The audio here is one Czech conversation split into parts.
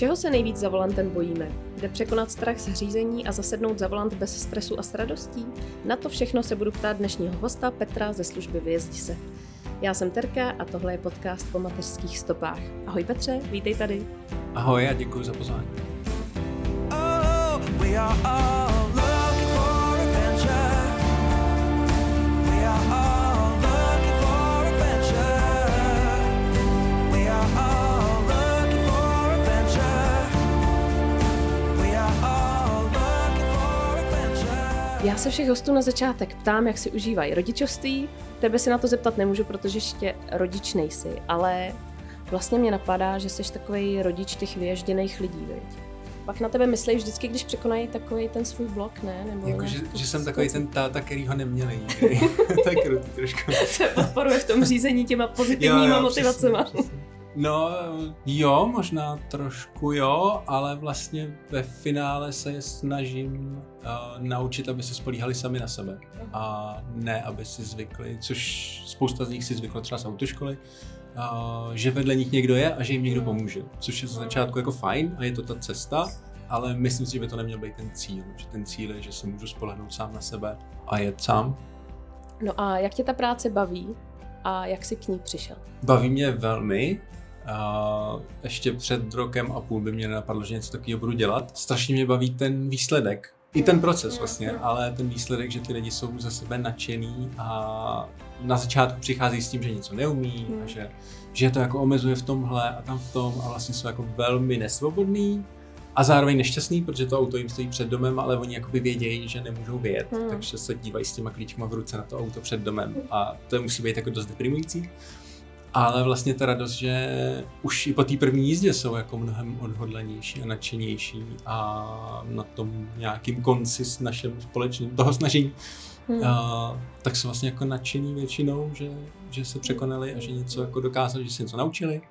Čeho se nejvíc za volantem bojíme? Jde překonat strach z řízení a zasednout za volant bez stresu a s radostí? Na to všechno se budu ptát dnešního hosta Petra ze služby Vyjezdi se. Já jsem Terka a tohle je podcast po mateřských stopách. Ahoj Petře, vítej tady. Ahoj a děkuji za pozvání. Oh, we are all Já se všech hostů na začátek ptám, jak si užívají rodičovství. Tebe si na to zeptat nemůžu, protože ještě rodič nejsi, ale vlastně mě napadá, že jsi takový rodič těch vyježděných lidí, viď? Pak na tebe myslí vždycky, když překonají takový ten svůj blok, ne? Nebo Jako, že, že jsem takový ten táta, který ho neměli nikdy. to je krutý trošku. se podporuje v tom řízení těma pozitivníma motivacema. Přesně, přesně. No, jo, možná trošku jo, ale vlastně ve finále se je snažím uh, naučit, aby se spolíhali sami na sebe. A ne, aby si zvykli, což spousta z nich si zvyklo třeba z autoškoly, uh, že vedle nich někdo je a že jim někdo pomůže. Což je z začátku jako fajn a je to ta cesta, ale myslím si, že by to neměl být ten cíl. Že ten cíl je, že se můžu spolehnout sám na sebe a jet sám. No a jak tě ta práce baví a jak jsi k ní přišel? Baví mě velmi. A ještě před rokem a půl by mě nenapadlo, že něco takového budu dělat. Strašně mě baví ten výsledek. I ten proces vlastně, ale ten výsledek, že ty lidi jsou za sebe nadšený a na začátku přichází s tím, že něco neumí a že, že je to jako omezuje v tomhle a tam v tom a vlastně jsou jako velmi nesvobodný a zároveň nešťastný, protože to auto jim stojí před domem, ale oni jakoby vědějí, že nemůžou vyjet, Hmm. takže se dívají s těma klíčkama v ruce na to auto před domem a to musí být jako dost deprimující. Ale vlastně ta radost, že už i po té první jízdě jsou jako mnohem odhodlanější a nadšenější a na tom nějakým konci s naším společným toho snažení, Hmm. a, tak jsou vlastně jako nadšení většinou, že, že se překonali a že něco jako dokázali, že se něco naučili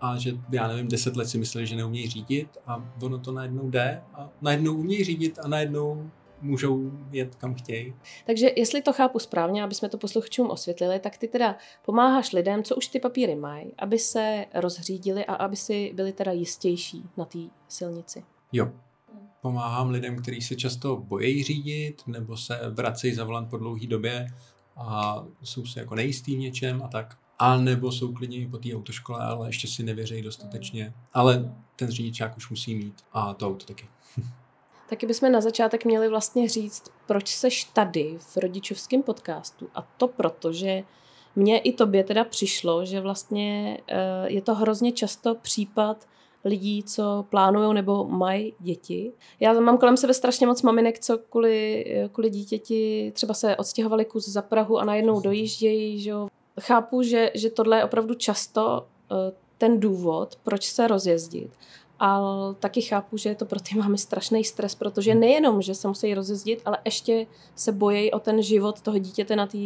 a že já nevím, deset let si mysleli, že neumějí řídit a ono to najednou jde a najednou umějí řídit a najednou můžou jet kam chtějí. Takže jestli to chápu správně, aby jsme to posluchačům osvětlili, tak ty teda pomáháš lidem, co už ty papíry mají, aby se rozřídili a aby si byli teda jistější na té silnici. Jo. Pomáhám lidem, kteří se často bojejí řídit, nebo se vracejí za volant po dlouhé době a jsou si jako nejistý v něčem a tak. A nebo jsou klidně i po té autoškole, ale ještě si nevěří dostatečně. Ale ten řidičák už musí mít a to auto taky. Taky bychom na začátek měli vlastně říct, proč seš tady v rodičovském podcastu. A to proto, že mně i tobě teda přišlo, že vlastně eh, je to hrozně často případ lidí, co plánují nebo mají děti. Já mám kolem sebe strašně moc maminek, co kvůli, kvůli dítěti třeba se odstěhovali kus za Prahu a najednou dojíždějí. Že jo. Chápu, že, že tohle je opravdu často eh, ten důvod, proč se rozjezdit. Ale taky chápu, že je to pro ty mámy strašný stres, protože nejenom, že se musí rozjezdit, ale ještě se bojí o ten život toho dítěte na té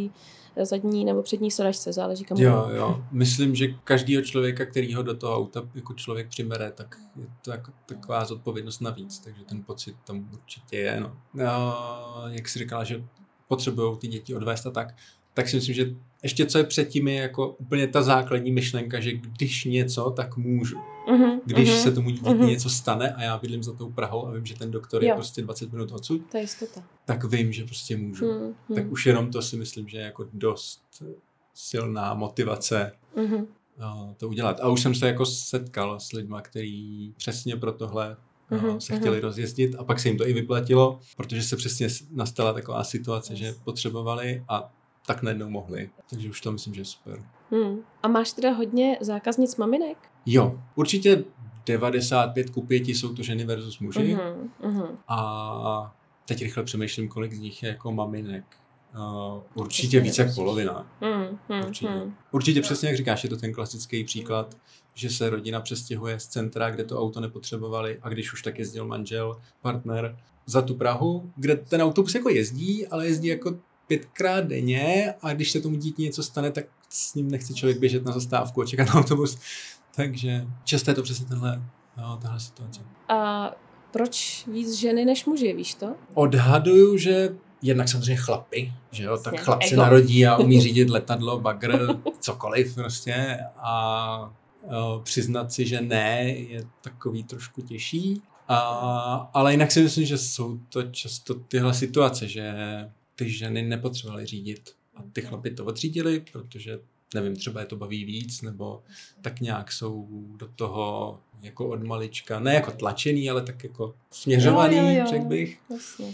zadní nebo přední sedačce, záleží kam Jo, jo. Myslím, že každýho člověka, který ho do toho auta jako člověk přibere, tak je to jako taková zodpovědnost navíc, takže ten pocit tam určitě je. No. No, jak jsi říkala, že potřebují ty děti odvést a tak, tak si myslím, že ještě co je předtím je jako úplně ta základní myšlenka, že když něco, tak můžu. Mhm, Když mhm. se tomu dítěti mhm. něco stane a já bydlím za tou Prahou a vím, že ten doktor je Jo. prostě 20 minut odsud, To je jistota. tak vím, že prostě můžu. Hmm, Tak už jenom to si myslím, že je jako dost silná motivace mhm. uh, to udělat. A už jsem se jako setkal s lidma, kteří přesně pro tohle uh, Mhm, se chtěli rozjezdit a pak se jim to i vyplatilo, protože se přesně nastala taková situace, že potřebovali a tak najednou mohli. Takže už to myslím, že je super. Hmm. A máš teda hodně zákaznic maminek? Jo, určitě 95 ku 5 jsou to ženy versus muži Mhm, mhm. a teď rychle přemýšlím, kolik z nich je jako maminek. Uh, určitě víc jak polovina. Hmm, hmm, Určitě. hmm. Určitě přesně jak říkáš, je to ten klasický příklad, že se rodina přestěhuje z centra, kde to auto nepotřebovali a když už tak jezdil manžel, partner za tu Prahu, kde ten autobus jako jezdí, ale jezdí jako pětkrát denně a když se tomu dítě něco stane, tak s ním nechce člověk běžet na zastávku a čekat na autobus. Takže často je to přesně tenhle, no, tahle situace. A proč víc ženy než muži, víš to? Odhaduju, že jednak samozřejmě chlapy, že jo, tak chlap se narodí a umí řídit letadlo, bagr, cokoliv prostě a o, přiznat si, že ne, je takový trošku těžší. A, ale jinak si myslím, že jsou to často tyhle situace, že ty ženy nepotřebovaly řídit a ty chlapy to odřídili, protože nevím, třeba je to baví víc, nebo tak nějak jsou do toho jako od malička, ne jako tlačený, ale tak jako směřovaný, Jo, jo, jo. řekl bych Jasně.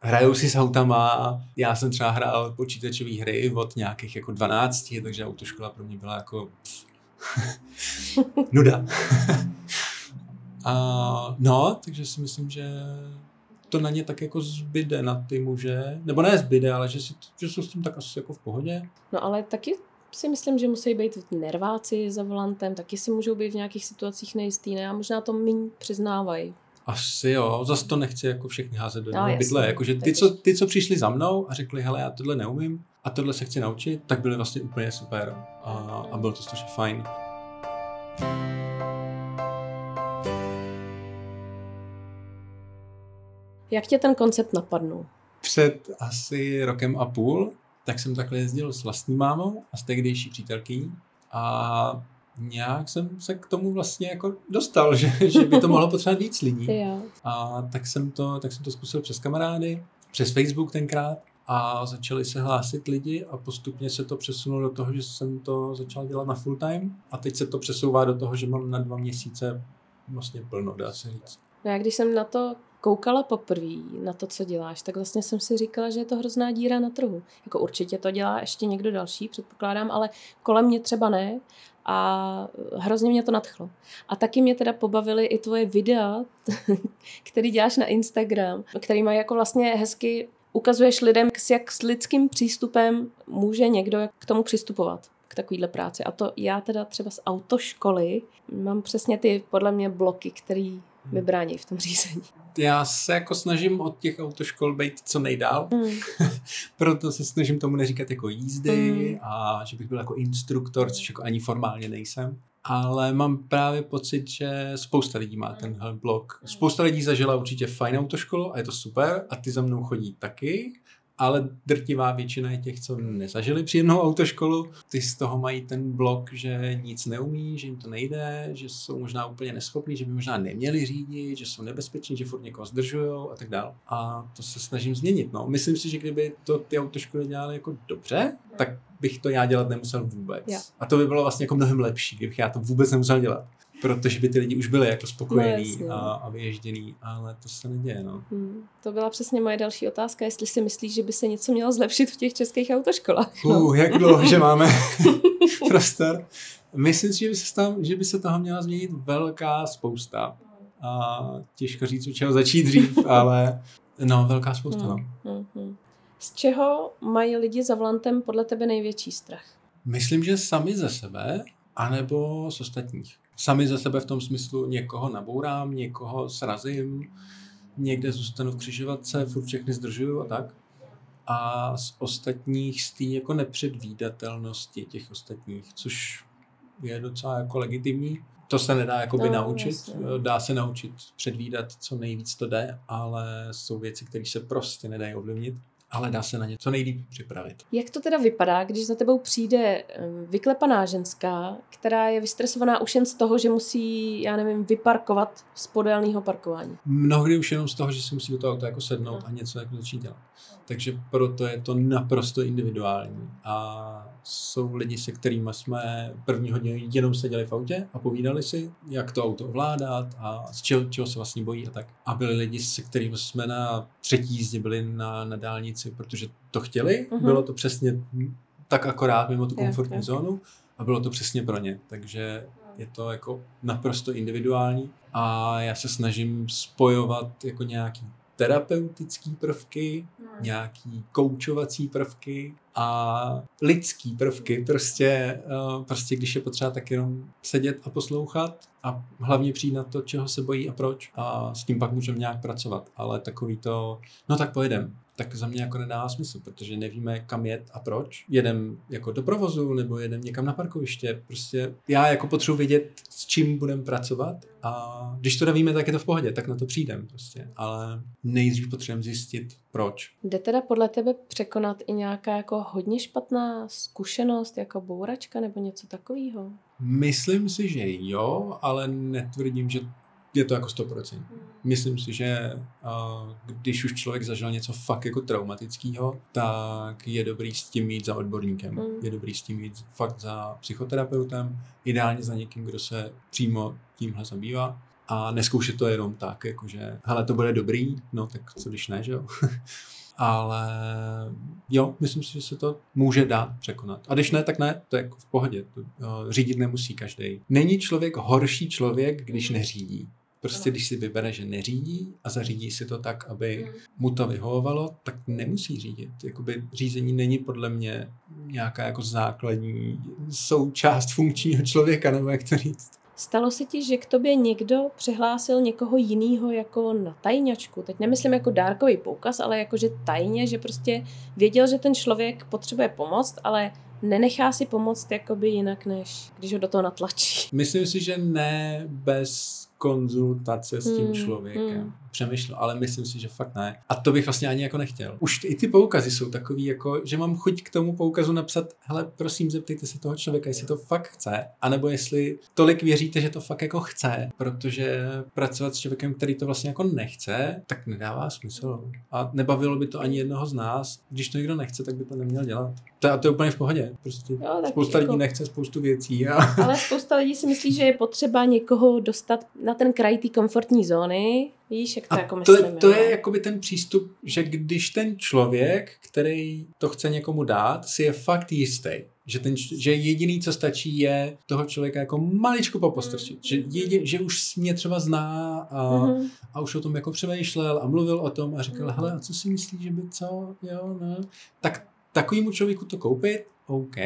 hrajou si s autama. Já jsem třeba hrál počítačové hry od nějakých jako 12, takže autoškola pro mě byla jako nuda. A no, takže si myslím, že to na ně tak jako zbyde na ty muže, nebo ne zbyde, ale že, si, že jsou s tím tak asi jako v pohodě. No ale taky si myslím, že musí být nerváci za volantem, taky si můžou být v nějakých situacích nejistý, ne? A možná to míň přiznávají. Asi jo, zase to nechci jako všechny házet do No, jednoho pytle. Jakože ty co, ty, co přišli za mnou a řekli, hele, já tohle neumím a tohle se chci naučit, tak byli vlastně úplně super a, a bylo to strašně fajn. Jak tě ten koncept napadnul? Před asi rokem a půl, tak jsem takhle jezdil s vlastní mámou a s tehdejší přítelkyní a nějak jsem se k tomu vlastně jako dostal, že, že by to mohlo potřebovat víc lidí. A tak jsem to, tak jsem to zkusil přes kamarády, přes Facebook tenkrát a začali se hlásit lidi a postupně se to přesunulo do toho, že jsem to začal dělat na full time a teď se to přesouvá do toho, že mám na dva měsíce vlastně plno, dá se říct. No já když jsem na to koukala poprvé, na to, co děláš, tak vlastně jsem si říkala, že je to hrozná díra na trhu. Jako určitě to dělá ještě někdo další, předpokládám, ale kolem mě třeba ne a hrozně mě to nadchlo. A taky mě teda pobavily i tvoje videa, který děláš na Instagram, který mají jako vlastně hezky ukazuješ lidem, jak s lidským přístupem může někdo k tomu přistupovat k takovýhle práci. A to já teda třeba z autoškoly mám přesně ty, podle mě, bloky, který mi brání v tom řízení. Já se jako snažím od těch autoškol být co nejdál, Hmm. proto se snažím tomu neříkat jako jízdy Mm. a že bych byl jako instruktor, což jako ani formálně nejsem. Ale mám právě pocit, že spousta lidí má tenhle blog. Spousta lidí zažila určitě fajn autoškolu a je to super a ty za mnou chodí taky, ale drtivá většina je těch, co nezažili příjemnou autoškolu. Ty z toho mají ten blok, že nic neumí, že jim to nejde, že jsou možná úplně neschopní, že by možná neměli řídit, že jsou nebezpeční, že furt někoho zdržují a tak dále. A to se snažím změnit. No. Myslím si, že kdyby to ty autoškoly dělaly jako dobře, tak bych to já dělat nemusel vůbec. Jo. A to by bylo vlastně jako mnohem lepší, kdybych já to vůbec nemusel dělat. Protože by ty lidi už byli jako spokojení jasně. a, a vyježděný, ale to se neděje. No. Hmm. To byla přesně moje další otázka, jestli si myslíš, že by se něco mělo zlepšit v těch českých autoškolách. No. Uh, jak dlouho, že máme prostor. Myslím si, že by, se tam, že by se toho měla změnit velká spousta. A těžko říct, u čeho začít dřív, ale no, velká spousta. No. Hmm. Hmm. Z čeho mají lidi za volantem podle tebe největší strach? Myslím, že sami ze sebe, anebo z ostatních. Sami ze sebe v tom smyslu někoho nabourám, někoho srazím, někde zůstanu v křižovatce, furt všechny zdržuju a tak. A z ostatních z té jako nepředvídatelnosti těch ostatních, což je docela jako legitimní. To se nedá jakoby No, naučit, jasně. dá se naučit předvídat, co nejvíc to jde, ale jsou věci, které se prostě nedají ovlivnit, ale dá se na ně co nejlíp připravit. Jak to teda vypadá, když za tebou přijde em, vyklepaná ženská, která je vystresovaná už jen z toho, že musí, já nevím, vyparkovat z podélného parkování? Mnohdy už jenom z toho, že si musí do toho auta jako sednout a něco jako začít dělat. Takže proto je to naprosto individuální. A jsou lidi, se kterými jsme první hodinu jenom seděli v autě a povídali si, jak to auto ovládat a z čeho, čeho se vlastně bojí a tak. A byli lidi, se kterými jsme na třetí jízdě byli na, na dálnici, protože to chtěli. Mhm. Bylo to přesně tak akorát mimo tu komfortní zónu a bylo to přesně pro ně. Takže je to jako naprosto individuální a já se snažím spojovat jako nějaký terapeutický prvky nějaký koučovací prvky a lidský prvky. Prostě, eh, prostě když je potřeba tak jenom sedět a poslouchat a hlavně přijít na to, čeho se bojí a proč a s tím pak můžeme nějak pracovat. Ale takový to, no tak pojedem tak za mě jako nedává smysl, protože nevíme, kam jet a proč. Jedem jako do provozu nebo jedem někam na parkoviště. Prostě já jako potřebuji vědět, s čím budeme pracovat a když to nevíme, tak je to v pohodě, tak na to přijdem prostě. Ale nejdřív potřebujeme zjistit, proč. Jde teda podle tebe překonat i nějaká jako hodně špatná zkušenost, jako bouračka nebo něco takového? Myslím si, že jo, ale netvrdím, že je to jako 100%. Myslím si, že uh, když už člověk zažil něco fakt jako traumatického, tak je dobrý s tím mít za odborníkem. Mm. Je dobrý s tím mít fakt za psychoterapeutem, ideálně za někým, kdo se přímo tímhle zabývá a neskoušet to jenom tak, jakože hele, to bude dobrý, no tak co když ne, že jo? Ale jo, myslím si, že se to může dát překonat. A když ne, tak ne, to je jako v pohodě. To, uh, řídit nemusí každý. Není člověk horší člověk, když neřídí. Prostě když si vybere, že neřídí a zařídí si to tak, aby mu to vyhovovalo, tak nemusí řídit. Jakoby řízení není podle mě nějaká jako základní součást funkčního člověka, nebo jak to říct. Stalo se ti, že k tobě někdo přihlásil někoho jiného jako na tajňačku? Teď nemyslím jako dárkový poukaz, ale jako že tajně, že prostě věděl, že ten člověk potřebuje pomoc, ale nenechá si pomoct jakoby jinak, než když ho do toho natlačí. Myslím si, že ne bez konzultace s tím Hmm, člověkem. hmm. Přemýšlel, ale myslím si, že fakt ne. A to bych vlastně ani jako nechtěl. Už i ty poukazy jsou takový, jako, že mám chuť k tomu poukazu napsat, hele, prosím, zeptejte se toho člověka, jestli to fakt chce, anebo jestli tolik věříte, že to fakt jako chce, protože pracovat s člověkem, který to vlastně jako nechce, tak nedává smysl. A nebavilo by to ani jednoho z nás. Když to někdo nechce, tak by to neměl dělat. To, a to je úplně v pohodě. Prostě Jo, spousta jako- lidí nechce spoustu věcí. A... Ale spousta lidí si myslí, že je potřeba někoho dostat na ten kraj té komfortní zóny. Víš, jak to A jako to, myslím. to jo? je jakoby ten přístup, že když ten člověk, který to chce někomu dát, si je fakt jistý, že, ten, že jediný, co stačí, je toho člověka jako maličko popostrčit. Že, jedin, že už mě třeba zná a, Mhm. a už o tom jako přemýšlel a mluvil o tom a říkal, Mhm. hele, a co si myslíš, že by co, jo, ne? Tak takovýmu člověku to koupit, OK,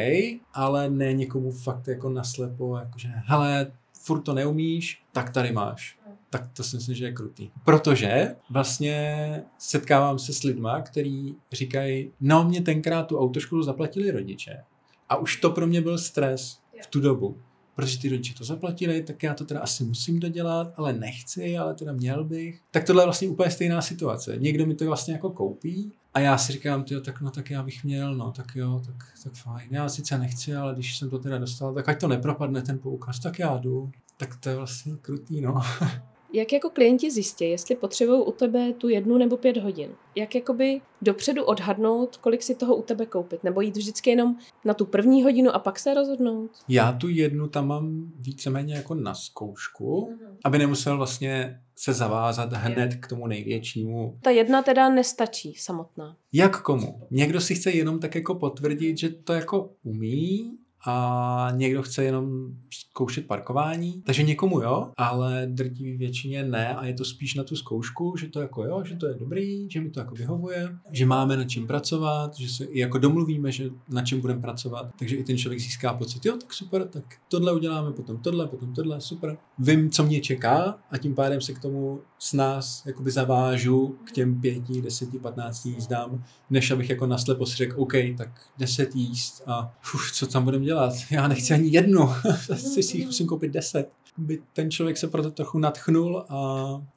ale ne někomu fakt jako naslepo, jakože, hele, furt to neumíš, tak tady máš tak to si myslím, že je krutý. Protože vlastně setkávám se s lidma, kteří říkají, no mě tenkrát tu autoškolu zaplatili rodiče. A už to pro mě byl stres v tu dobu. Protože ty rodiče to zaplatili, tak já to teda asi musím dodělat, ale nechci, ale teda měl bych. Tak tohle je vlastně úplně stejná situace. Někdo mi to vlastně jako koupí a já si říkám, tyjo, tak no tak já bych měl, no tak jo, tak, tak fajn. Já sice nechci, ale když jsem to teda dostal, tak ať to nepropadne ten poukaz, tak já jdu. Tak to je vlastně krutý, no. Jak jako klienti zjistí, jestli potřebují u tebe tu jednu nebo pět hodin? Jak jakoby dopředu odhadnout, kolik si toho u tebe koupit? Nebo jít vždycky jenom na tu první hodinu a pak se rozhodnout? Já tu jednu tam mám víceméně jako na zkoušku, aby nemusel vlastně se zavázat hned k tomu největšímu. Ta jedna teda nestačí samotná. Jak komu? Někdo si chce jenom tak jako potvrdit, že to jako umí a někdo chce jenom zkoušet parkování, takže někomu jo, ale drtivý většině ne a je to spíš na tu zkoušku, že to jako jo, že to je dobrý, že mi to jako vyhovuje, že máme na čem pracovat, že se i jako domluvíme, že na čem budeme pracovat, takže i ten člověk získá pocit, jo, tak super, tak tohle uděláme, potom tohle, potom tohle, super. Vím, co mě čeká a tím pádem se k tomu s nás jakoby zavážu k těm pěti, deseti, patnácti jízdám, než abych jako naslepo si řekl, OK, tak deset jízd a uf, co tam budeme dělat? Já nechci ani jednu, asi si jich musím koupit deset. By ten člověk se proto trochu natchnul, a,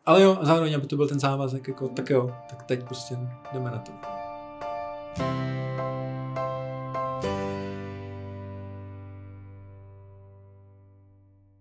ale jo, a zároveň, aby to byl ten závazek, jako, tak jo, tak teď prostě jdeme na to.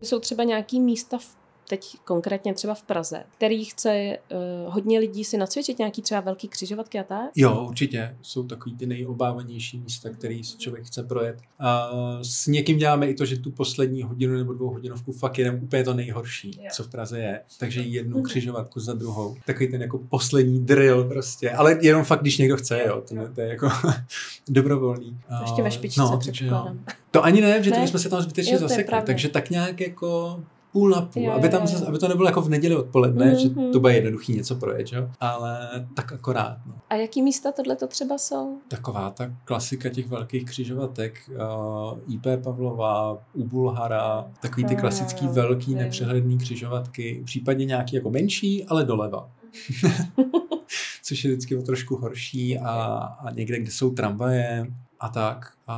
Jsou třeba nějaký místa v teď konkrétně třeba v Praze, který chce uh, hodně lidí si nacvičit, nějaký třeba velký křižovatky a tak? Jo, určitě. Jsou takový ty nejobávanější místa, který si člověk chce projet. A s někým děláme i to, že tu poslední hodinu nebo dvou hodinovku fakt jedeme úplně to nejhorší, Jo. co v Praze je. Takže jednu Mhm. křižovatku za druhou. Takový ten jako poslední drill prostě. Ale jenom fakt, když někdo chce, jo. To, ne- to je jako dobrovolný. Ještě ve špičce no, předpokládám. To ani ne, že to bychom se tam zbytečně Jo, to zasekli. Takže tak nějak jako půl na půl, Jo, aby, tam jo. aby to nebylo jako v neděli odpoledne, že Mhm. to bude jednoduchý něco projet, jo? ale tak akorát. No. A jaký místa tohle to třeba jsou? Taková ta klasika těch velkých křižovatek, uh, IP Pavlova, u Bulhara, takový ty klasický velký nepřehledný křižovatky, případně nějaký jako menší, ale doleva. Což je vždycky o trošku horší a, a někde, kde jsou tramvaje a tak. A,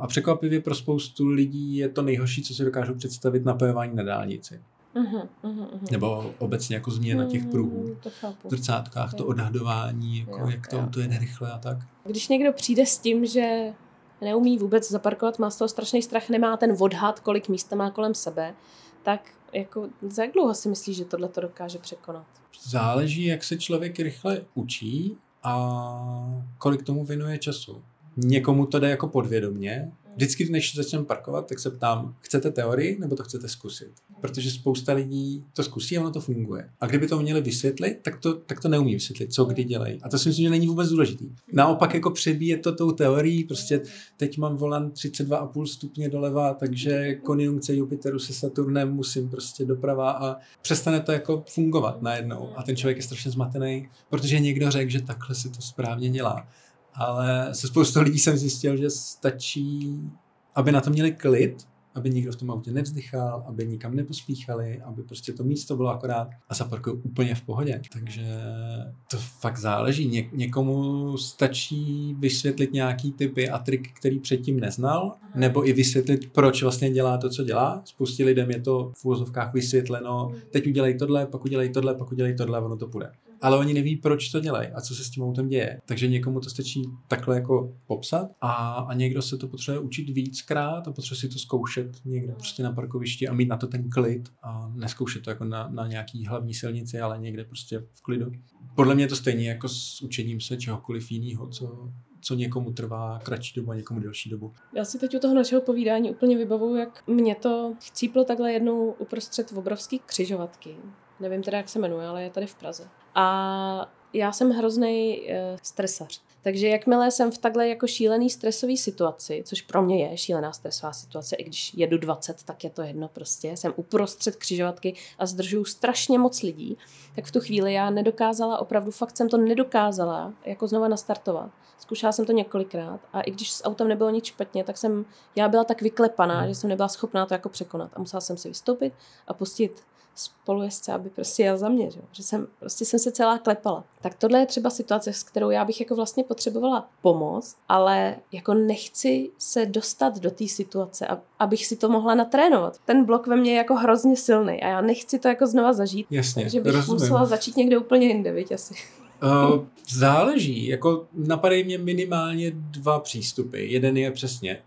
a překvapivě pro spoustu lidí je to nejhorší, co si dokážou představit napojování na dálnici. Uh-huh, uh-huh. Nebo obecně jako změna těch pruhů. To chápu. V zrcátkách to odhadování, jako Jo, jak to jo, auto jede rychle a tak. Když někdo přijde s tím, že neumí vůbec zaparkovat, má z toho strašný strach, nemá ten odhad, kolik místa má kolem sebe, tak jako za jak dlouho si myslíš, že tohle to dokáže překonat? Záleží, jak se člověk rychle učí a kolik tomu věnuje času. Někomu to jde jako podvědomně. Vždycky, než začneme parkovat, tak se ptám, chcete teorii nebo to chcete zkusit? Protože spousta lidí to zkusí a ono to funguje. A kdyby to měli vysvětlit, tak to, tak to neumí vysvětlit, co kdy dělají. A to si myslím, že není vůbec důležitý. Naopak jako přebíje to tou teorií, prostě teď mám volant 32,5 stupně doleva, takže konjunkce Jupiteru se Saturnem musím prostě doprava a přestane to jako fungovat najednou. A ten člověk je strašně zmatený, protože někdo řekl, že takhle se to správně dělá. Ale se spoustou lidí jsem zjistil, že stačí, aby na to měli klid, aby nikdo v tom autě nevzdychal, aby nikam nepospíchali, aby prostě to místo bylo akorát a zaparkují úplně v pohodě. Takže to fakt záleží. Ně- někomu stačí vysvětlit nějaký typy a triky, který předtím neznal, nebo i vysvětlit, proč vlastně dělá to, co dělá. Spoustě lidem je to v úvozovkách vysvětleno, teď udělej tohle, pak udělej tohle, pak udělej tohle ono to půjde ale oni neví, proč to dělají a co se s tím autem děje. Takže někomu to stačí takhle jako popsat a, a někdo se to potřebuje učit víckrát a potřebuje si to zkoušet někde prostě na parkovišti a mít na to ten klid a neskoušet to jako na, na nějaký hlavní silnici, ale někde prostě v klidu. Podle mě je to stejně jako s učením se čehokoliv jiného, co, co někomu trvá kratší dobu a někomu delší dobu. Já si teď u toho našeho povídání úplně vybavuju, jak mě to chcíplo takhle jednou uprostřed obrovský křižovatky. Nevím teda, jak se jmenuje, ale je tady v Praze. A já jsem hrozný e, stresař. Takže jakmile jsem v takhle jako šílený stresový situaci, což pro mě je šílená stresová situace, i když jedu 20, tak je to jedno prostě, jsem uprostřed křižovatky a zdržuju strašně moc lidí, tak v tu chvíli já nedokázala, opravdu fakt jsem to nedokázala jako znova nastartovat. Zkoušela jsem to několikrát a i když s autem nebylo nic špatně, tak jsem, já byla tak vyklepaná, že jsem nebyla schopná to jako překonat a musela jsem si vystoupit a pustit spolujezdce, aby prostě jel za mě, že, že jsem, prostě jsem se celá klepala. Tak tohle je třeba situace, s kterou já bych jako vlastně potřebovala pomoct, ale jako nechci se dostat do té situace, ab- abych si to mohla natrénovat. Ten blok ve mně je jako hrozně silný a já nechci to jako znova zažít, Jasně, takže bych rozumím. musela začít někde úplně jinde, viď asi. Uh, záleží, jako napadají mě minimálně dva přístupy. Jeden je přesně,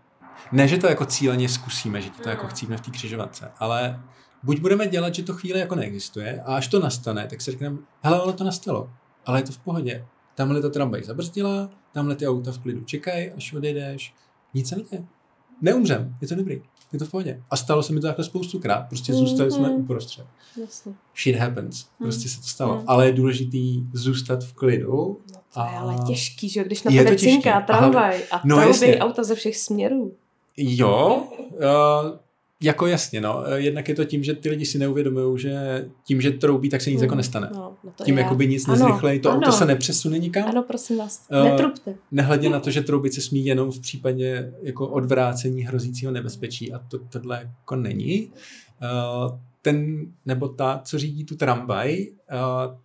ne, že to jako cíleně zkusíme, že ti to jako chcíme v té křižovatce, ale buď budeme dělat, že to chvíli jako neexistuje a až to nastane, tak si řekneme, hele, ono to nastalo, ale je to v pohodě. Tamhle ta tramvaj zabrzdila, tamhle ty auta v klidu čekají, až odejdeš, nic se neděje. Neumřem, je to dobrý, je to v pohodě. A stalo se mi to takhle spoustukrát, prostě zůstali jsme Mhm. uprostřed. Jasně. Shit happens, Hmm. prostě se to stalo. Hmm. Ale je důležitý zůstat v klidu, No to je A- ale těžký, že když na tebe cinká A tramvaj a no auta ze všech směrů. Jo, uh, jako jasně, no. Eh, Jednak je to tím, že ty lidi si neuvědomují, že tím, že troubí, tak se nic Hmm. jako nestane. No, no to Tím je. jakoby nic nezrychlejí, to auto ano. se nepřesune nikam. Ano, prosím vás, Eh, netrubte. Nehledě na to, že troubit se smí jenom v případě jako odvrácení hrozícího nebezpečí a to, tohle jako není. Uh, ten nebo ta, co řídí tu tramvaj, uh,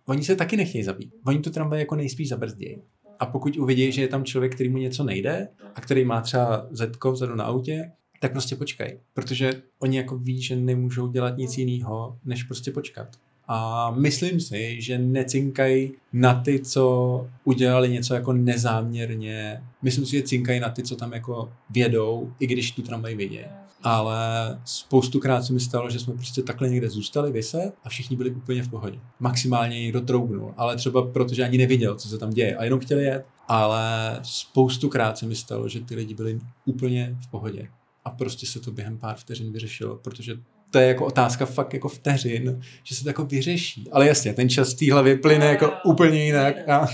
oni se taky nechtějí zabít. Oni tu tramvaj jako nejspíš zabrzdějí. A pokud uvidí, že je tam člověk, který mu něco nejde a který má třeba zetko vzadu na autě, tak prostě počkej. Protože oni jako ví, že nemůžou dělat nic jiného, než prostě počkat. A myslím si, že necinkají na ty, co udělali něco jako nezáměrně. Myslím si, že cinkají na ty, co tam jako vědou, i když tu tramvaj vidí. Ale spoustukrát se mi stalo, že jsme prostě takhle někde zůstali vyset a všichni byli úplně v pohodě. Maximálně někdo troubnul, ale třeba protože ani neviděl, co se tam děje a jenom chtěli jet. Ale spoustukrát se mi stalo, že ty lidi byli úplně v pohodě. A prostě se to během pár vteřin vyřešilo, protože to je jako otázka fakt jako vteřin, že se to jako vyřeší. Ale jasně, ten čas v té hlavě plyne jako úplně jinak. A,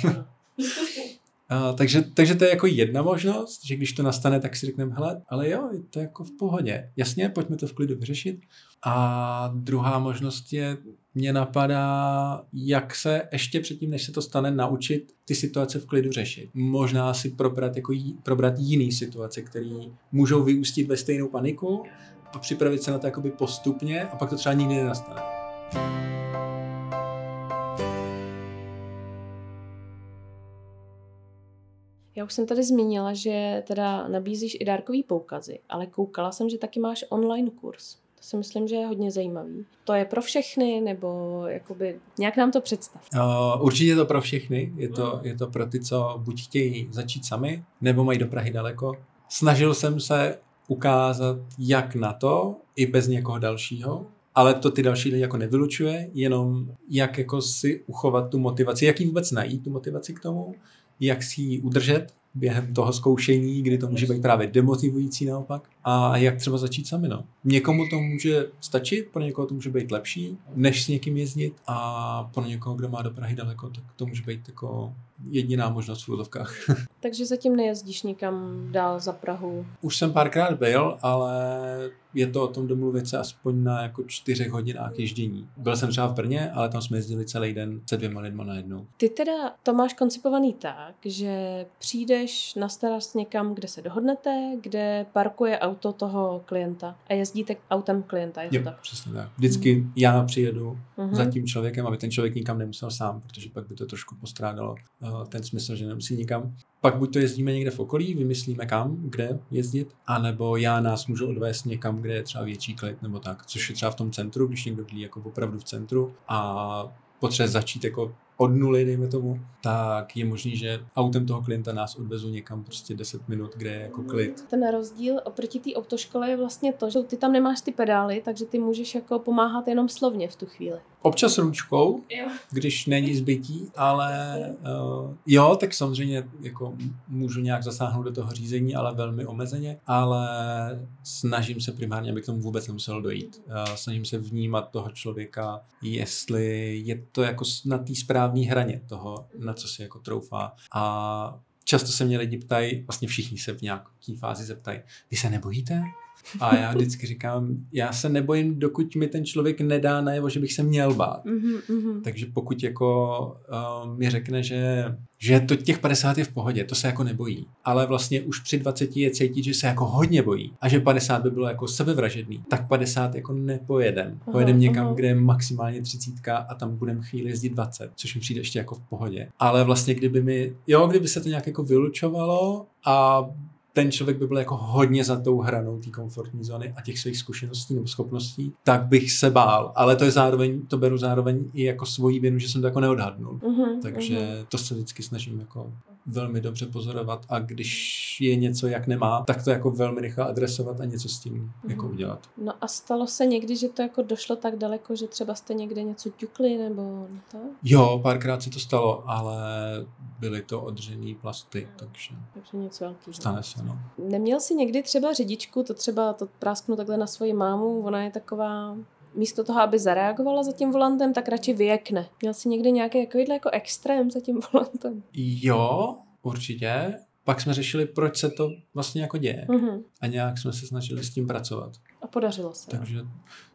Uh, takže, takže to je jako jedna možnost, že když to nastane, tak si řekneme, hele, ale jo, je to jako v pohodě. Jasně, pojďme to v klidu vyřešit. A druhá možnost je, mě napadá, jak se ještě předtím, než se to stane, naučit ty situace v klidu řešit. Možná si probrat, jako jí, probrat jiný situace, které můžou vyústit ve stejnou paniku a připravit se na to jakoby postupně a pak to třeba nikdy nenastane. Já už jsem tady zmínila, že teda nabízíš i dárkový poukazy, ale koukala jsem, že taky máš online kurz. To si myslím, že je hodně zajímavý. To je pro všechny, nebo jakoby nějak nám to představ. Uh, určitě to pro všechny. Je to, je to pro ty, co buď chtějí začít sami, nebo mají do Prahy daleko. Snažil jsem se ukázat, jak na to, i bez někoho dalšího, ale to ty další lidi jako nevylučuje, jenom jak jako si uchovat tu motivaci, jak ji vůbec najít, tu motivaci k tomu, jak si ji udržet během toho zkoušení, kdy to může být právě demotivující naopak a jak třeba začít sami. No. Někomu to může stačit, pro někoho to může být lepší, než s někým jezdit a pro někoho, kdo má do Prahy daleko, tak to může být jako jediná možnost v úzovkách. Takže zatím nejezdíš nikam dál za Prahu. Už jsem párkrát byl, ale je to o tom domluvit se aspoň na jako čtyřech hodinách ježdění. Byl jsem třeba v Brně, ale tam jsme jezdili celý den se dvěma lidma najednou. Ty teda to máš koncipovaný tak, že přijdeš na starost někam, kde se dohodnete, kde parkuje auto toho klienta a jezdíte autem klienta, je to Jo, tak? přesně tak. Vždycky já přijedu Mhm. za tím člověkem, aby ten člověk nikam nemusel sám, protože pak by to trošku postrádalo uh, ten smysl, že nemusí nikam. Pak buď to jezdíme někde v okolí, vymyslíme kam, kde jezdit, anebo já nás můžu odvést někam, kde je třeba větší klid nebo tak, což je třeba v tom centru, když někdo bydlí jako opravdu v centru a potřebuje začít jako od nuly, dejme tomu, tak je možný, že autem toho klienta nás odvezu někam prostě 10 minut, kde je jako klid. Ten rozdíl oproti té autoškole je vlastně to, že ty tam nemáš ty pedály, takže ty můžeš jako pomáhat jenom slovně v tu chvíli. Občas ručkou, Jo. když není zbytí, ale uh, jo, tak samozřejmě jako můžu nějak zasáhnout do toho řízení, ale velmi omezeně, ale snažím se primárně, aby k tomu vůbec nemuselo dojít. Uh, snažím se vnímat toho člověka, jestli je to jako na té správné hraně toho, na co si jako troufá. A často se mě lidi ptají, vlastně všichni se v nějaké fázi zeptají, vy se nebojíte? A já vždycky říkám, já se nebojím, dokud mi ten člověk nedá najevo, že bych se měl bát. Mhm, mhm. Takže pokud jako um, mi řekne, že, že to těch 50 je v pohodě, to se jako nebojí, ale vlastně už při 20 je cítit, že se jako hodně bojí a že 50 by bylo jako sebevražedný, tak 50 jako nepojedem. Pojedem někam, aha. kde je maximálně 30 a tam budeme chvíli jezdit 20, což mi přijde ještě jako v pohodě. Ale vlastně kdyby mi, jo, kdyby se to nějak jako vylučovalo a ten člověk by byl jako hodně za tou hranou té komfortní zóny a těch svých zkušeností nebo schopností, tak bych se bál. Ale to je zároveň, to beru zároveň i jako svoji vinu, že jsem to jako neodhadnul. Mhm, Takže mhm. to se vždycky snažím jako velmi dobře pozorovat a když je něco, jak nemá, tak to jako velmi rychle adresovat a něco s tím jako Mhm. udělat. No a stalo se někdy, že to jako došlo tak daleko, že třeba jste někde něco ťukli nebo to? Jo, párkrát se to stalo, ale byly to odřený plasty, takže Takže něco velkého. stane se, no. Neměl jsi někdy třeba řidičku, to třeba to prásknu takhle na svoji mámu, ona je taková místo toho, aby zareagovala za tím volantem, tak radši vyjekne. Měl jsi někdy nějaký takovýhle jako extrém za tím volantem? Jo, určitě. Pak jsme řešili, proč se to vlastně jako děje. Mhm. A nějak jsme se snažili s tím pracovat. A podařilo se. Takže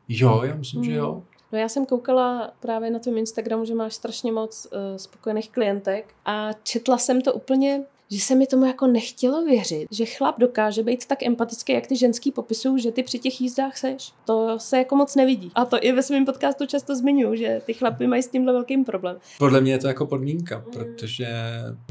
jo, já myslím, že jo. No já jsem koukala právě na tvém Instagramu, že máš strašně moc uh, spokojených klientek a četla jsem to úplně, že se mi tomu jako nechtělo věřit, že chlap dokáže být tak empatický, jak ty ženský popisují, že ty při těch jízdách seš. To se jako moc nevidí. A to i ve svém podcastu často zmiňuji, že ty chlapy mají s tímhle velkým problém. Podle mě je to jako podmínka, protože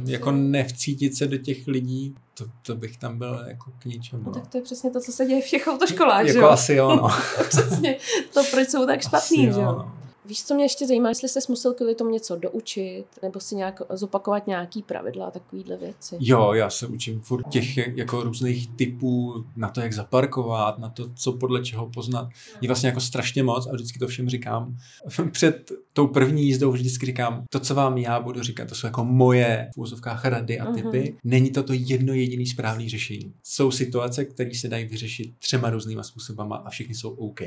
jako nevcítit se do těch lidí, to, to bych tam byl jako k ničemu. No No. tak to je přesně to, co se děje v těch autoškolách, že Jako jo? asi jo, no. Přesně to, proč jsou tak špatný, Asi že jo? no. Víš, co mě ještě zajímá, jestli jsi musel kvůli tomu něco doučit, nebo si nějak zopakovat nějaký pravidla a takovýhle věci. Jo, já se učím furt těch jako různých typů na to, jak zaparkovat, na to, co podle čeho poznat. Je vlastně jako strašně moc a vždycky to všem říkám. Před tou první jízdou vždycky říkám, to, co vám já budu říkat, to jsou jako moje v úzovkách rady a typy. Mhm. Není to to jedno jediný správný řešení. Jsou situace, které se dají vyřešit třema různýma způsobama a všechny jsou OK.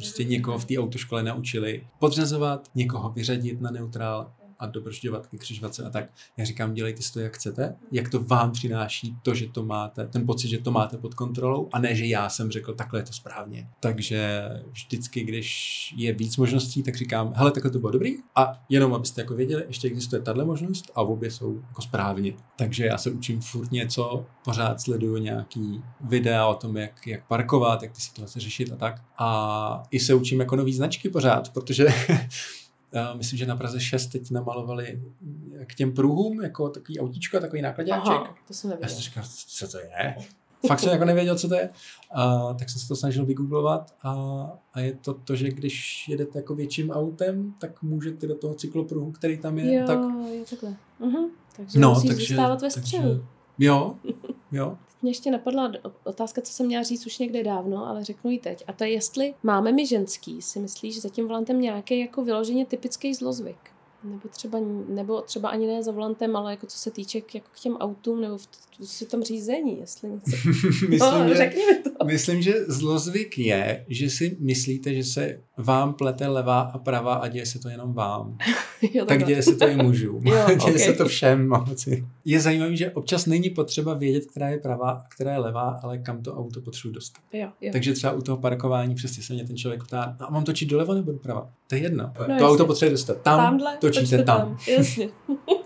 Prostě někoho v té autoškole naučili podřazovat, někoho vyřadit na neutrál a dobržďovat ke křižovatce a tak. Já říkám, dělejte si to, jak chcete, jak to vám přináší to, že to máte, ten pocit, že to máte pod kontrolou a ne, že já jsem řekl, takhle je to správně. Takže vždycky, když je víc možností, tak říkám, hele, takhle to bylo dobrý a jenom abyste jako věděli, ještě existuje tahle možnost a obě jsou jako správně. Takže já se učím furt něco, pořád sleduju nějaký videa o tom, jak, jak parkovat, jak ty situace řešit a tak. A i se učím jako nový značky pořád, protože myslím, že na Praze 6 teď namalovali k těm pruhům jako takový autíčko, takový nákladáček. Aha, to jsem Já nevěděla. jsem říkal, co to je? Fakt jsem jako nevěděl, co to je. A, tak jsem se to snažil vygooglovat a, a je to to, že když jedete jako větším autem, tak můžete do toho cyklopruhu, který tam je, Jo, tak jo, takhle. Mhm. Takže no, musíš takže, zůstávat ve takže, střelu. jo, jo. Mě ještě napadla otázka, co jsem měla říct už někde dávno, ale řeknu ji teď. A to je, jestli máme my ženský, si myslíš, za tím volantem nějaký jako vyloženě typický zlozvyk? Nebo třeba, nebo třeba ani ne za volantem, ale jako co se týče k, jako k těm autům nebo v, v, tom řízení, jestli něco. myslím, no, že, to. myslím, že zlozvyk je, že si myslíte, že se vám plete levá a pravá a děje se to jenom vám. Jo, Tak děje se to i mužům. Jo, děje ok. se to všem moci. Je zajímavé, že občas není potřeba vědět, která je pravá a která je levá, ale kam to auto potřebuji dostat. Jo, jo. Takže třeba u toho parkování přesně se mě ten člověk ptá, no a mám točit doleva nebo doprava? To je jedno. to jasně. auto potřebuje dostat tam, Tamhle, točíte točte tam. Jasně.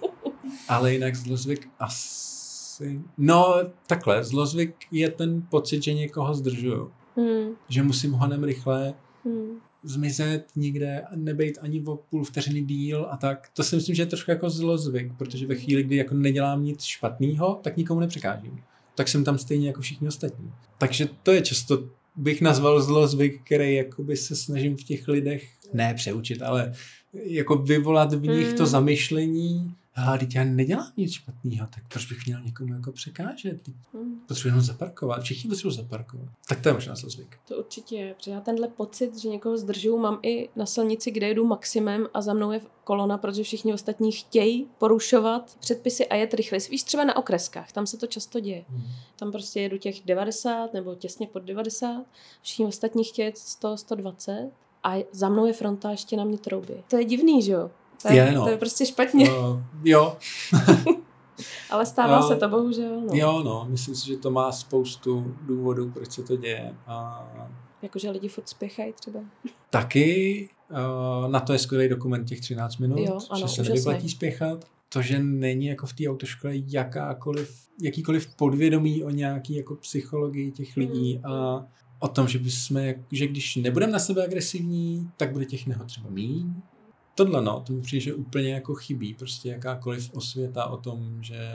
Ale jinak zlozvyk asi... No takhle, zlozvyk je ten pocit, že někoho zdržuju. Hmm, Že musím honem rychle hmm. zmizet nikde a nebejt ani o půl vteřiny díl a tak. To si myslím, že je trošku jako zlozvyk, protože ve chvíli, kdy jako nedělám nic špatného, tak nikomu nepřekážím. Tak jsem tam stejně jako všichni ostatní. Takže to je často, bych nazval zlozvyk, který jakoby se snažím v těch lidech ne přeučit, ale jako vyvolat v nich to Mm. zamyšlení, a teď já nedělám nic špatného, tak proč bych měl někomu jako překážet? Hmm. Potřebuji jenom zaparkovat, všichni potřebují zaparkovat. Tak to je možná zlozvyk. To určitě je, protože já tenhle pocit, že někoho zdržuju, mám i na silnici, kde jedu maximem a za mnou je kolona, protože všichni ostatní chtějí porušovat předpisy a jet rychle. Víš, třeba na okreskách, tam se to často děje. Tam prostě jedu těch 90 nebo těsně pod 90, všichni ostatní chtějí jet 100, 120 a za mnou je fronta a ještě na mě trouby. To je divný, že jo? To je, Je, no. to je prostě špatně, Uh, jo, ale stává jo. se to bohužel. No. Jo, no, myslím si, že to má spoustu důvodů, proč se to děje. A Jakože lidi furt spěchají třeba. taky uh, na to je skvělý dokument těch 13 minut, Jo, ano, že se úžasný. nevyplatí spěchat. To, že není jako v té autoškole jakákoliv, jakýkoliv podvědomí o nějaký jako psychologii těch lidí Mm. a o tom, že bychom, že když nebudeme na sebe agresivní, tak bude těch nehod třeba míň. Tohle no, to mi přijde, že úplně jako chybí, prostě jakákoliv osvěta o tom, že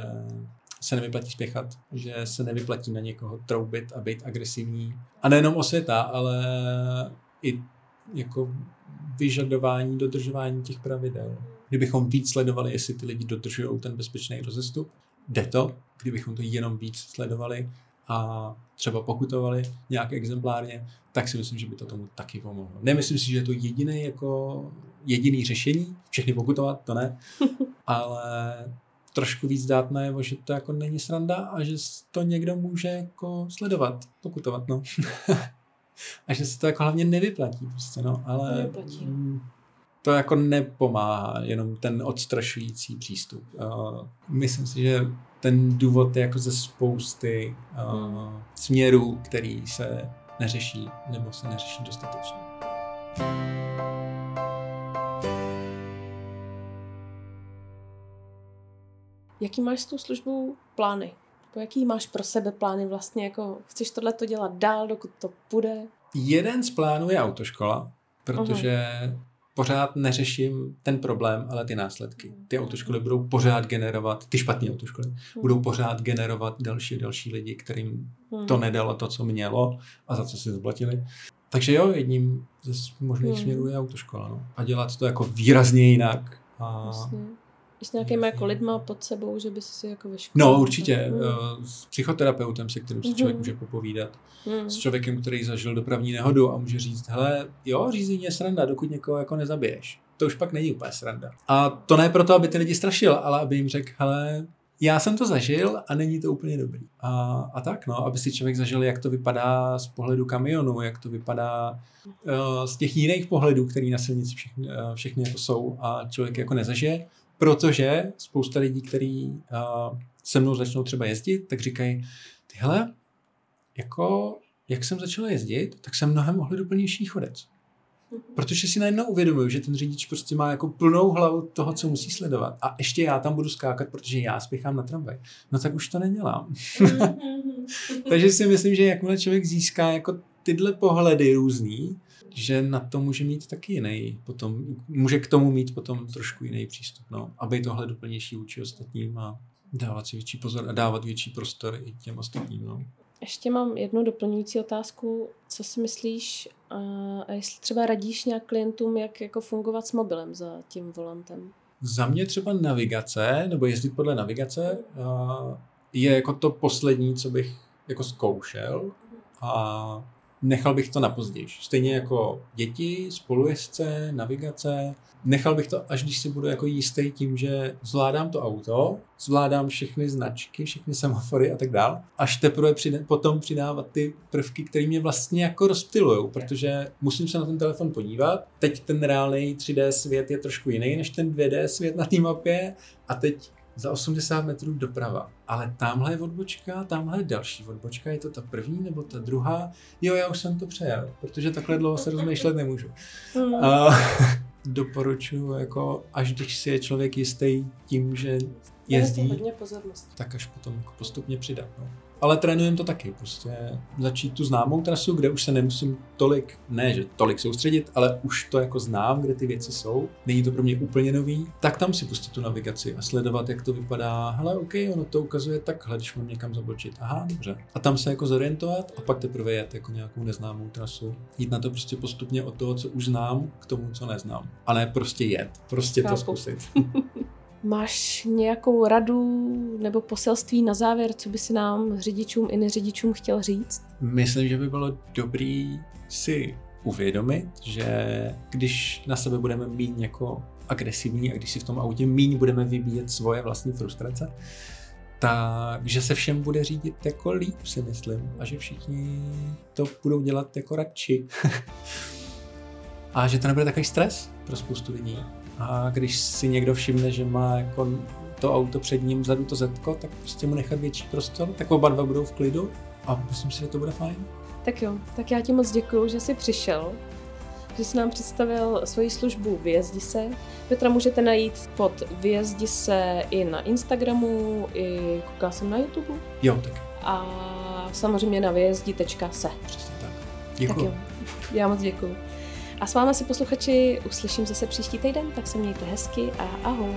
se nevyplatí spěchat, že se nevyplatí na někoho troubit a být agresivní. A nejenom osvěta, ale i jako vyžadování, dodržování těch pravidel. Kdybychom víc sledovali, jestli ty lidi dodržují ten bezpečný rozestup, jde to, kdybychom to jenom víc sledovali a třeba pokutovali nějak exemplárně, tak si myslím, že by to tomu taky pomohlo. Nemyslím si, že je to jediný jako jediný řešení, všechny pokutovat, to ne, ale trošku víc dát najevo, že to jako není sranda a že to někdo může jako sledovat, pokutovat, no. a že se to jako hlavně nevyplatí prostě, no, ale Nevyplatí. To jako nepomáhá, jenom ten odstrašující přístup. Uh, myslím si, že ten důvod je jako ze spousty uh, směrů, který se neřeší nebo se neřeší dostatečně. Jaký máš s tou službou plány? Po jaký máš pro sebe plány vlastně? Jako, chceš tohle to dělat dál, dokud to půjde? Jeden z plánů je autoškola, protože pořád neřeším ten problém, ale ty následky. Ty autoškoly budou pořád generovat, ty špatné autoškoly, budou pořád generovat další a další lidi, kterým Hmm. to nedalo to, co mělo a za co si zaplatili. Takže jo, jedním ze možných Hmm. směrů je autoškola. No. A dělat to jako výrazně jinak. A... I s nějakýma jako lidma pod sebou, že by si jako ve škole... No určitě, eh, s psychoterapeutem, se kterým si člověk Mhm. může popovídat. Hmm. s člověkem, který zažil dopravní nehodu a může říct, hele, jo, řízení je sranda, dokud někoho jako nezabiješ. To už pak není úplně sranda. A to ne proto, aby ty lidi strašil, ale aby jim řekl, hele, já jsem to zažil a není to úplně dobrý. A, a tak, no, aby si člověk zažil, jak to vypadá z pohledu kamionu, jak to vypadá uh, z těch jiných pohledů, který na silnici všechny, uh, všechny jako jsou a člověk jako nezažije, Protože spousta lidí, kteří uh, se mnou začnou třeba jezdit, tak říkají, tyhle, jako, jak jsem začal jezdit, tak jsem mnohem ohleduplnější chodec. Protože si najednou uvědomuju, že ten řidič prostě má jako plnou hlavu toho, co musí sledovat. A ještě já tam budu skákat, protože já spěchám na tramvaj. No tak už to nedělám. Takže si myslím, že jakmile člověk získá jako tyhle pohledy různý, že na to může mít taky jiný, potom, může k tomu mít potom trošku jiný přístup, no, aby tohle doplnější vůči ostatním a dávat si větší pozor a dávat větší prostor i těm ostatním, no. Ještě mám jednu doplňující otázku. Co si myslíš, a, jestli třeba radíš nějak klientům, jak jako fungovat s mobilem za tím volantem? Za mě třeba navigace, nebo jezdit podle navigace, je jako to poslední, co bych jako zkoušel a nechal bych to na později. Stejně jako děti, spolujezdce, navigace. Nechal bych to, až když si budu jako jistý tím, že zvládám to auto, zvládám všechny značky, všechny semafory a tak dál, až teprve přida- potom přidávat ty prvky, které mě vlastně jako rozptilujou, protože musím se na ten telefon podívat. Teď ten reálný 3D svět je trošku jiný než ten 2D svět na té mapě a teď za 80 metrů doprava. Ale tamhle je odbočka, tamhle je další odbočka, je to ta první nebo ta druhá? Jo, já už jsem to přejel, protože takhle dlouho se rozmýšlet nemůžu. Hmm. A doporučuji, jako až když si je člověk jistý tím, že jezdí, hodně pozornosti. tak až potom jako postupně přidat. No. Ale trénujeme to taky, prostě začít tu známou trasu, kde už se nemusím tolik, ne že tolik soustředit, ale už to jako znám, kde ty věci jsou, není to pro mě úplně nový, tak tam si pustit tu navigaci a sledovat, jak to vypadá. Hele, OK, ono to ukazuje takhle, když mám někam zabočit. Aha, dobře. A tam se jako zorientovat a pak teprve jet jako nějakou neznámou trasu. Jít na to prostě postupně od toho, co už znám, k tomu, co neznám. A ne prostě jet, prostě Chápu. to zkusit. Máš nějakou radu nebo poselství na závěr, co by si nám řidičům i neřidičům chtěl říct? Myslím, že by bylo dobrý si uvědomit, že když na sebe budeme mít jako agresivní a když si v tom autě míň budeme vybíjet svoje vlastní frustrace, takže se všem bude řídit jako líp, si myslím. A že všichni to budou dělat jako radši. a že to nebude takový stres pro spoustu lidí. A když si někdo všimne, že má jako to auto před ním, vzadu to zetko, tak prostě mu nechat větší prostor, tak oba dva budou v klidu a myslím si, že to bude fajn. Tak jo, tak já ti moc děkuju, že jsi přišel, že jsi nám představil svoji službu Vyjezdi se. Petra můžete najít pod Vyjezdi se i na Instagramu, i koukala jsem na YouTube Jo, tak a samozřejmě na vyjezdi.se. přesně tak. Tak Děkuji. jo, já moc děkuju. A s vámi si posluchači uslyším zase příští týden, tak se mějte hezky a ahoj.